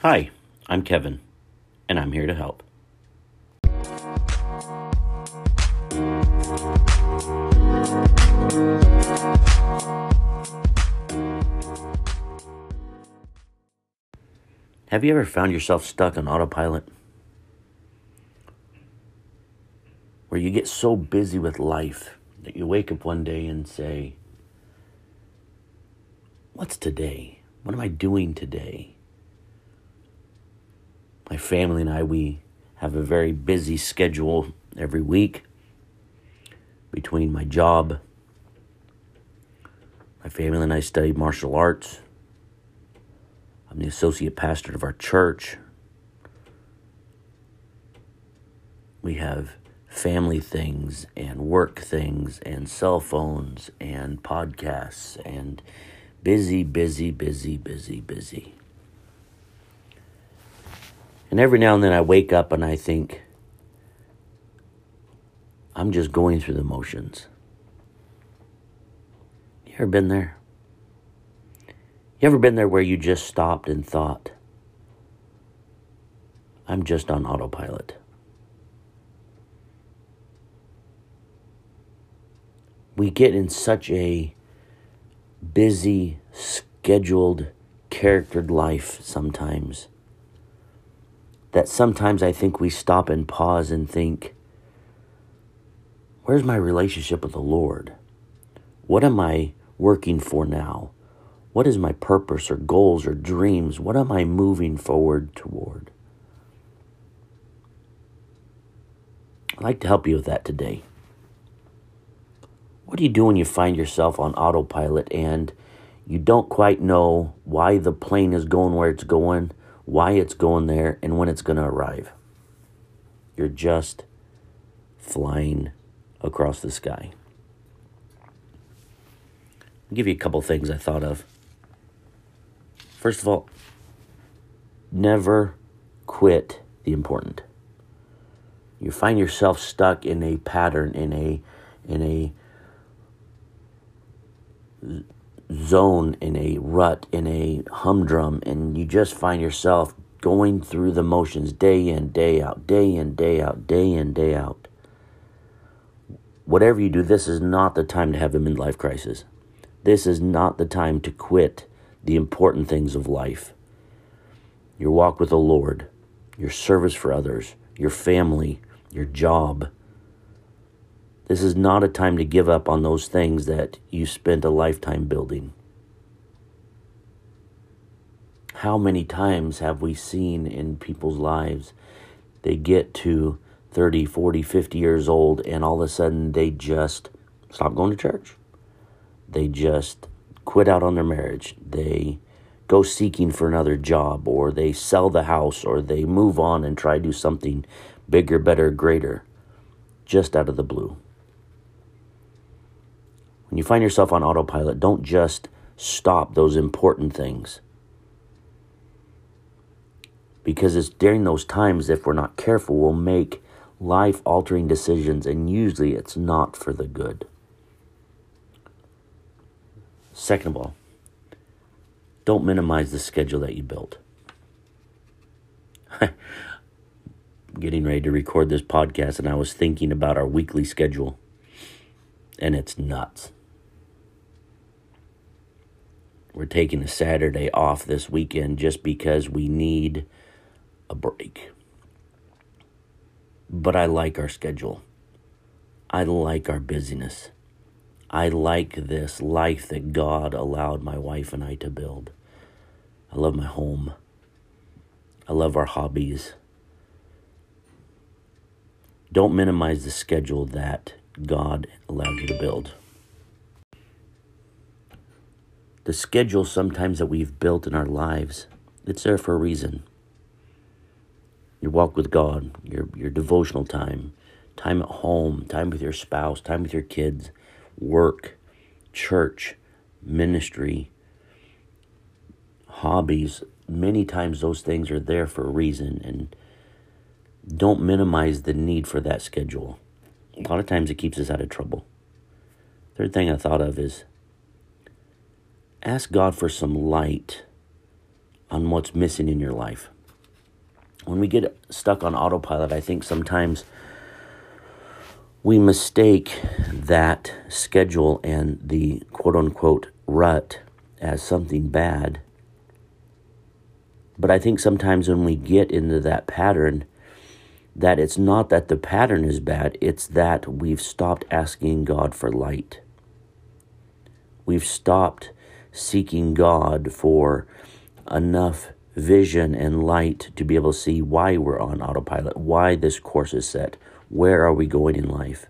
Hi, I'm Kevin, and I'm here to help. Have you ever found yourself stuck on autopilot? Where you get so busy with life that you wake up one day and say, What's today? What am I doing today? My family and I, we have a very busy schedule every week between my job. My family and I study martial arts. I'm the associate pastor of our church. We have family things and work things and cell phones and podcasts and busy, busy, busy, busy, busy. And every now and then I wake up and I think, I'm just going through the motions. You ever been there? You ever been there where you just stopped and thought, I'm just on autopilot? We get in such a busy, scheduled, charactered life sometimes that sometimes I think we stop and pause and think, where's my relationship with the Lord? What am I working for now? What is my purpose or goals or dreams? What am I moving forward toward? I'd like to help you with that today. What do you do when you find yourself on autopilot and you don't quite know why the plane is going where it's going, why it's going there, and when it's going to arrive? You're just flying across the sky. I'll give you a couple things I thought of. First of all, never quit the important. You find yourself stuck in a pattern, in a in a zone, in a rut, in a humdrum, and you just find yourself going through the motions day in, day out, day in, day out, day in, day out. Whatever you do, this is not the time to have a midlife crisis. This is not the time to quit the important things of life your walk with the Lord, your service for others, your family, your job. This is not a time to give up on those things that you spent a lifetime building. How many times have we seen in people's lives they get to 30, 40, 50 years old and all of a sudden they just stop going to church? They just quit out on their marriage. They go seeking for another job, or they sell the house, or they move on and try to do something bigger, better, greater, just out of the blue. When you find yourself on autopilot, don't just stop those important things. Because it's during those times, if we're not careful, we'll make life altering decisions, and usually it's not for the good. Second of all, don't minimize the schedule that you built. getting ready to record this podcast and I was thinking about our weekly schedule, and it's nuts. We're taking a Saturday off this weekend just because we need a break. But I like our schedule. I like our busyness. I like this life that God allowed my wife and I to build. I love my home. I love our hobbies. Don't minimize the schedule that God allowed you to build. The schedule sometimes that we've built in our lives, it's there for a reason. Your walk with God, your your devotional time, time at home, time with your spouse, time with your kids, work, church, ministry, hobbies, many times those things are there for a reason and don't minimize the need for that schedule. A lot of times it keeps us out of trouble. Third thing I thought of is ask God for some light on what's missing in your life. When we get stuck on autopilot, I think sometimes we mistake that schedule and the quote unquote rut as something bad. But I think sometimes when we get into that pattern, that it's not that the pattern is bad, it's that we've stopped asking God for light. We've stopped seeking God for enough vision and light to be able to see why we're on autopilot, why this course is set, where are we going in life.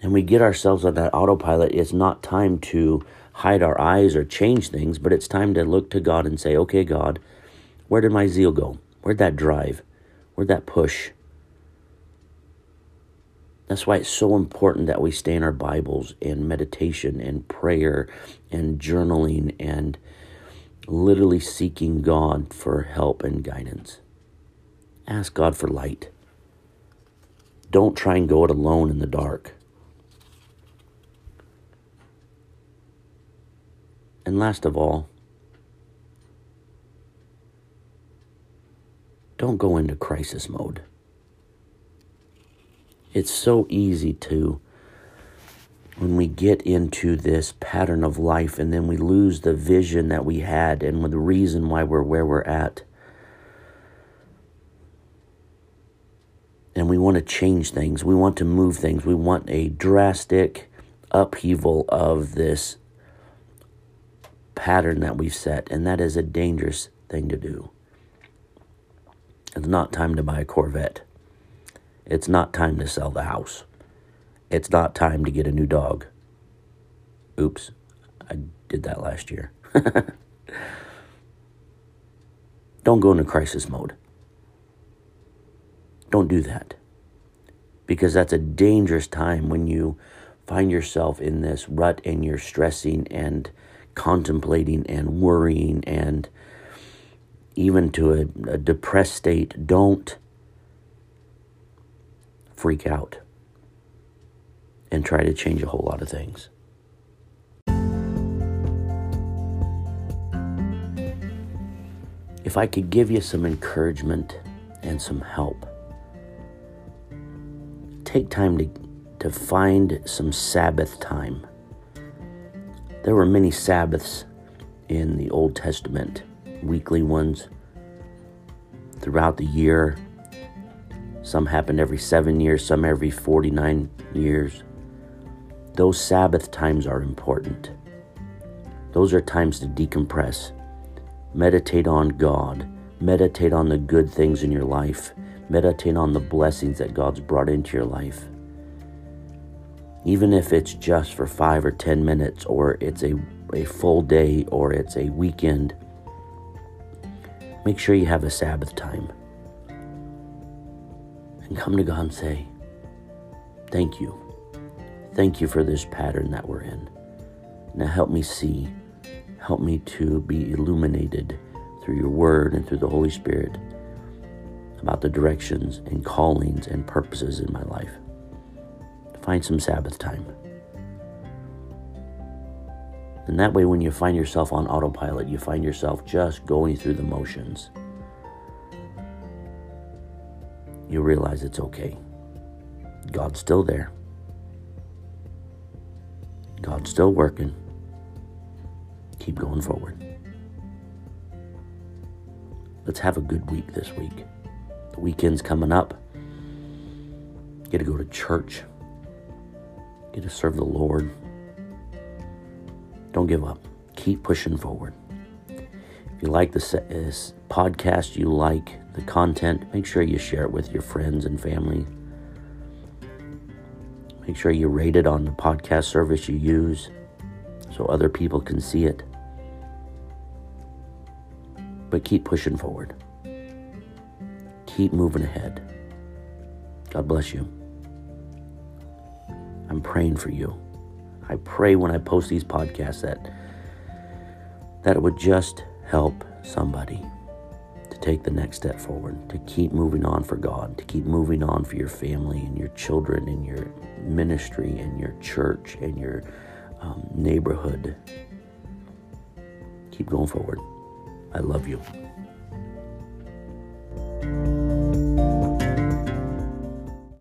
And we get ourselves on that autopilot. It's not time to hide our eyes or change things, but it's time to look to God and say, okay, God, where did my zeal go? Where'd that drive? Where'd that push? That's why it's so important that we stay in our Bibles and meditation and prayer and journaling and literally seeking God for help and guidance. Ask God for light. Don't try and go it alone in the dark. And last of all, don't go into crisis mode. It's so easy to, when we get into this pattern of life and then we lose the vision that we had and the reason why we're where we're at. And we want to change things. We want to move things. We want a drastic upheaval of this pattern that we've set. And that is a dangerous thing to do. It's not time to buy a Corvette. It's not time to sell the house. It's not time to get a new dog. Oops, I did that last year. Don't go into crisis mode. Don't do that. Because that's a dangerous time when you find yourself in this rut and you're stressing and contemplating and worrying and even to a, a depressed state. Don't freak out and try to change a whole lot of things. If I could give you some encouragement and some help, take time to, to find some Sabbath time. There were many Sabbaths in the Old Testament, weekly ones throughout the year some happen every seven years, some every 49 years. Those Sabbath times are important. Those are times to decompress, meditate on God, meditate on the good things in your life, meditate on the blessings that God's brought into your life. Even if it's just for five or 10 minutes, or it's a, a full day, or it's a weekend, make sure you have a Sabbath time and come to God and say, Thank you. Thank you for this pattern that we're in. Now help me see, help me to be illuminated through your word and through the Holy Spirit about the directions and callings and purposes in my life. Find some Sabbath time. And that way, when you find yourself on autopilot, you find yourself just going through the motions you realize it's okay. God's still there. God's still working. Keep going forward. Let's have a good week this week. The weekend's coming up. Get to go to church. Get to serve the Lord. Don't give up. Keep pushing forward. If you like this uh, podcast, you like the content, make sure you share it with your friends and family. Make sure you rate it on the podcast service you use so other people can see it. But keep pushing forward. Keep moving ahead. God bless you. I'm praying for you. I pray when I post these podcasts that that it would just help somebody take the next step forward, to keep moving on for God, to keep moving on for your family and your children and your ministry and your church and your um, neighborhood. Keep going forward. I love you.